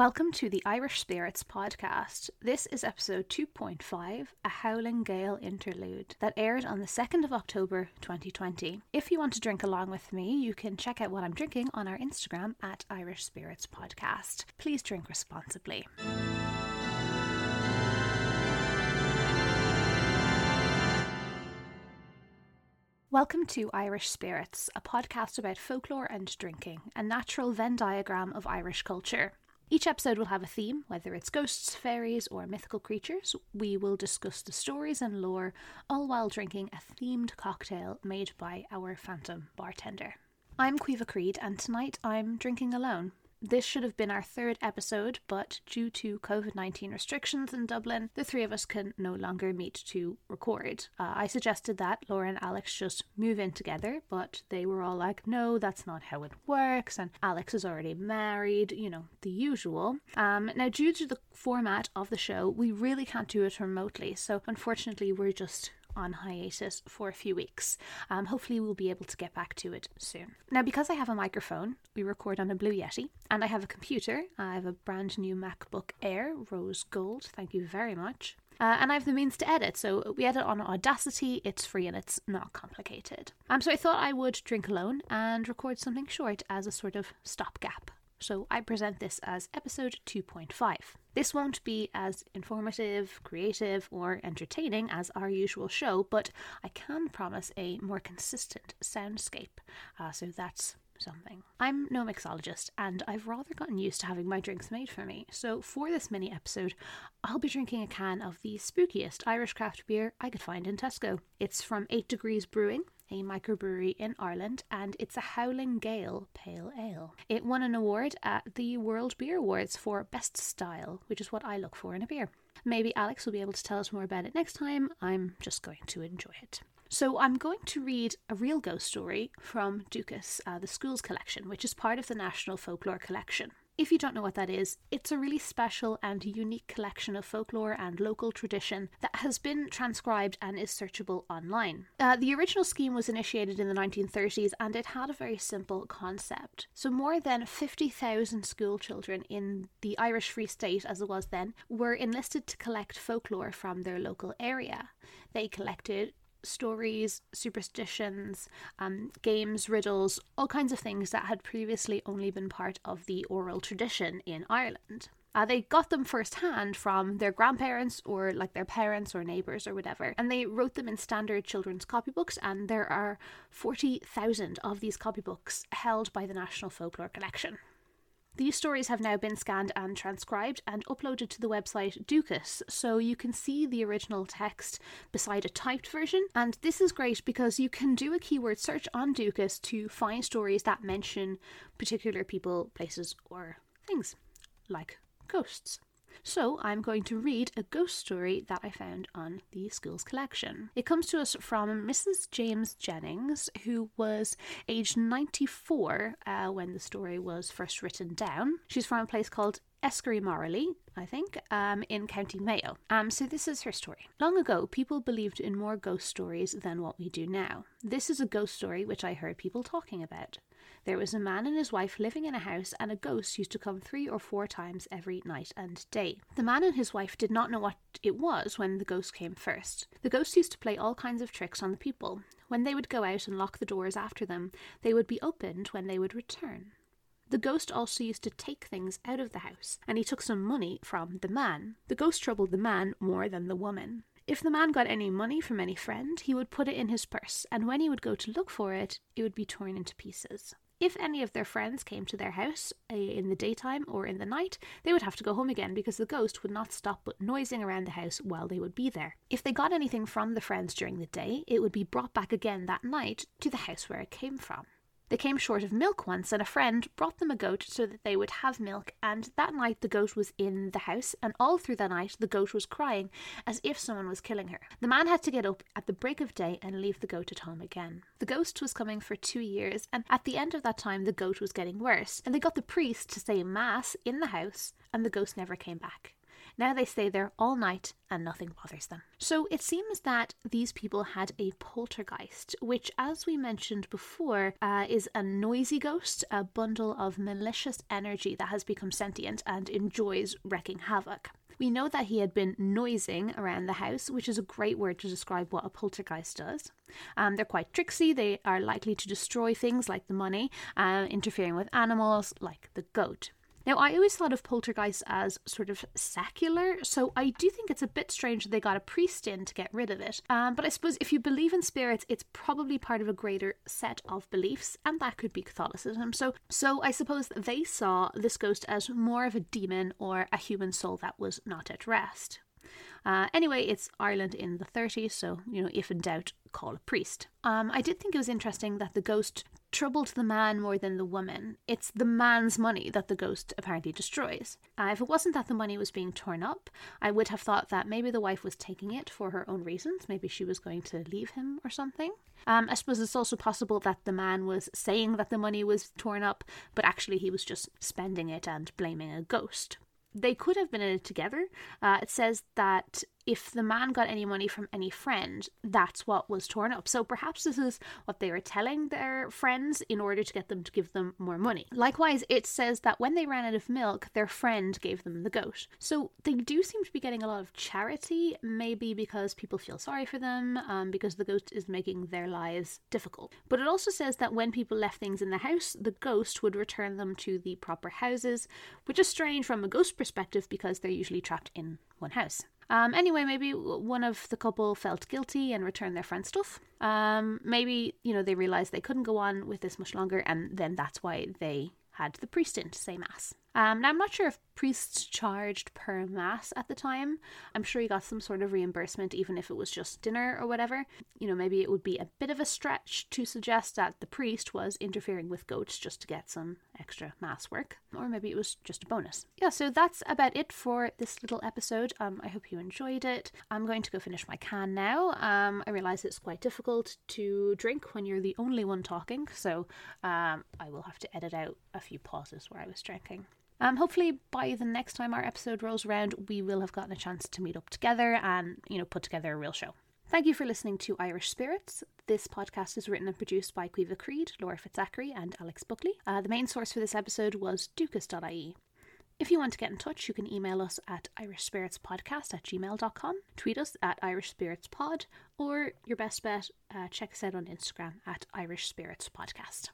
Welcome to the Irish Spirits podcast. This is episode 2.5, a Howling Gale interlude, that aired on the 2nd of October 2020. If you want to drink along with me, you can check out what I'm drinking on our Instagram at Irish Spirits Podcast. Please drink responsibly. Welcome to Irish Spirits, a podcast about folklore and drinking, a natural Venn diagram of Irish culture. Each episode will have a theme, whether it's ghosts, fairies, or mythical creatures. We will discuss the stories and lore, all while drinking a themed cocktail made by our phantom bartender. I'm Quiva Creed, and tonight I'm drinking alone. This should have been our third episode, but due to COVID 19 restrictions in Dublin, the three of us can no longer meet to record. Uh, I suggested that Laura and Alex just move in together, but they were all like, no, that's not how it works, and Alex is already married, you know, the usual. Um, now, due to the format of the show, we really can't do it remotely, so unfortunately, we're just on hiatus for a few weeks. Um, hopefully, we'll be able to get back to it soon. Now, because I have a microphone, we record on a Blue Yeti, and I have a computer. I have a brand new MacBook Air, rose gold. Thank you very much. Uh, and I have the means to edit. So we edit on Audacity, it's free and it's not complicated. Um, so I thought I would drink alone and record something short as a sort of stopgap so I present this as episode 2.5. This won't be as informative, creative, or entertaining as our usual show, but I can promise a more consistent soundscape, uh, so that's something. I'm no mixologist, and I've rather gotten used to having my drinks made for me, so for this mini episode, I'll be drinking a can of the spookiest Irish craft beer I could find in Tesco. It's from 8 Degrees Brewing, a microbrewery in Ireland, and it's a Howling Gale Pale Ale. It won an award at the World Beer Awards for Best Style, which is what I look for in a beer. Maybe Alex will be able to tell us more about it next time. I'm just going to enjoy it. So, I'm going to read a real ghost story from Dúchas, uh, the Schools Collection, which is part of the National Folklore Collection. If you don't know what that is, it's a really special and unique collection of folklore and local tradition that has been transcribed and is searchable online. Uh, the original scheme was initiated in the 1930s and it had a very simple concept. So, more than 50,000 school children in the Irish Free State, as it was then, were enlisted to collect folklore from their local area. They collected stories, superstitions, um, games, riddles, all kinds of things that had previously only been part of the oral tradition in Ireland. Uh, they got them firsthand from their grandparents or like their parents or neighbours or whatever, and they wrote them in standard children's copybooks. And there are 40,000 of these copybooks held by the National Folklore Collection. These stories have now been scanned and transcribed and uploaded to the website Dúchas, so you can see the original text beside a typed version. And this is great because you can do a keyword search on Dúchas to find stories that mention particular people, places, or things, like ghosts. So I'm going to read a ghost story that I found on the Schools Collection. It comes to us from Mrs. James Jennings, who was aged 94 uh, when the story was first written down. She's from a place called Eskery I think, um, in County Mayo. Um, so this is her story. Long ago, people believed in more ghost stories than what we do now. This is a ghost story which I heard people talking about. There was a man and his wife living in a house, and a ghost used to come three or four times every night and day. The man and his wife did not know what it was when the ghost came first. The ghost used to play all kinds of tricks on the people. When they would go out and lock the doors after them, they would be opened when they would return. The ghost also used to take things out of the house, and he took some money from the man. The ghost troubled the man more than the woman. If the man got any money from any friend, he would put it in his purse, and when he would go to look for it, it would be torn into pieces. If any of their friends came to their house uh, in the daytime or in the night, they would have to go home again because the ghost would not stop but noising around the house while they would be there. If they got anything from the friends during the day, it would be brought back again that night to the house where it came from. They came short of milk once, and a friend brought them a goat so that they would have milk. And that night, the goat was in the house, and all through the night, the goat was crying as if someone was killing her. The man had to get up at the break of day and leave the goat at home again. The ghost was coming for two years, and at the end of that time, the goat was getting worse. And they got the priest to say Mass in the house, and the ghost never came back. Now they stay there all night and nothing bothers them. So it seems that these people had a poltergeist, which, as we mentioned before, uh, is a noisy ghost, a bundle of malicious energy that has become sentient and enjoys wreaking havoc. We know that he had been noising around the house, which is a great word to describe what a poltergeist does. Um, they're quite tricksy, they are likely to destroy things like the money, uh, interfering with animals like the goat. Now, I always thought of poltergeists as sort of secular, so I do think it's a bit strange that they got a priest in to get rid of it. Um, but I suppose if you believe in spirits, it's probably part of a greater set of beliefs, and that could be Catholicism. So, so I suppose they saw this ghost as more of a demon or a human soul that was not at rest. Uh, anyway, it's Ireland in the 30s, so, you know, if in doubt, call a priest. Um, I did think it was interesting that the ghost troubled the man more than the woman. It's the man's money that the ghost apparently destroys. Uh, if it wasn't that the money was being torn up, I would have thought that maybe the wife was taking it for her own reasons. Maybe she was going to leave him or something. Um, I suppose it's also possible that the man was saying that the money was torn up, but actually he was just spending it and blaming a ghost they could have been in it together. Uh, it says that if the man got any money from any friend, that's what was torn up. So perhaps this is what they were telling their friends in order to get them to give them more money. Likewise, it says that when they ran out of milk, their friend gave them the goat. So they do seem to be getting a lot of charity, maybe because people feel sorry for them, um, because the ghost is making their lives difficult. But it also says that when people left things in the house, the ghost would return them to the proper houses, which is strange from a ghost perspective because they're usually trapped in one house. Um, anyway, maybe one of the couple felt guilty and returned their friend's stuff. Um, maybe, you know, they realized they couldn't go on with this much longer, and then that's why they had the priest in to say mass. Um, now, I'm not sure if priests charged per mass at the time. I'm sure he got some sort of reimbursement, even if it was just dinner or whatever. You know, maybe it would be a bit of a stretch to suggest that the priest was interfering with goats just to get some extra mass work, or maybe it was just a bonus. Yeah, so that's about it for this little episode. Um, I hope you enjoyed it. I'm going to go finish my can now. Um, I realize it's quite difficult to drink when you're the only one talking, so um, I will have to edit out a few pauses where I was drinking. Um, hopefully, by the next time our episode rolls around, we will have gotten a chance to meet up together and, you know, put together a real show. Thank you for listening to Irish Spirits. This podcast is written and produced by Quiva Creed, Laura Fitzachary, and Alex Buckley. Uh, the main source for this episode was duchas.ie. If you want to get in touch, you can email us at irishspiritspodcast at gmail.com, tweet us at irishspiritspod, or your best bet, uh, check us out on Instagram at Irish Spirits Podcast.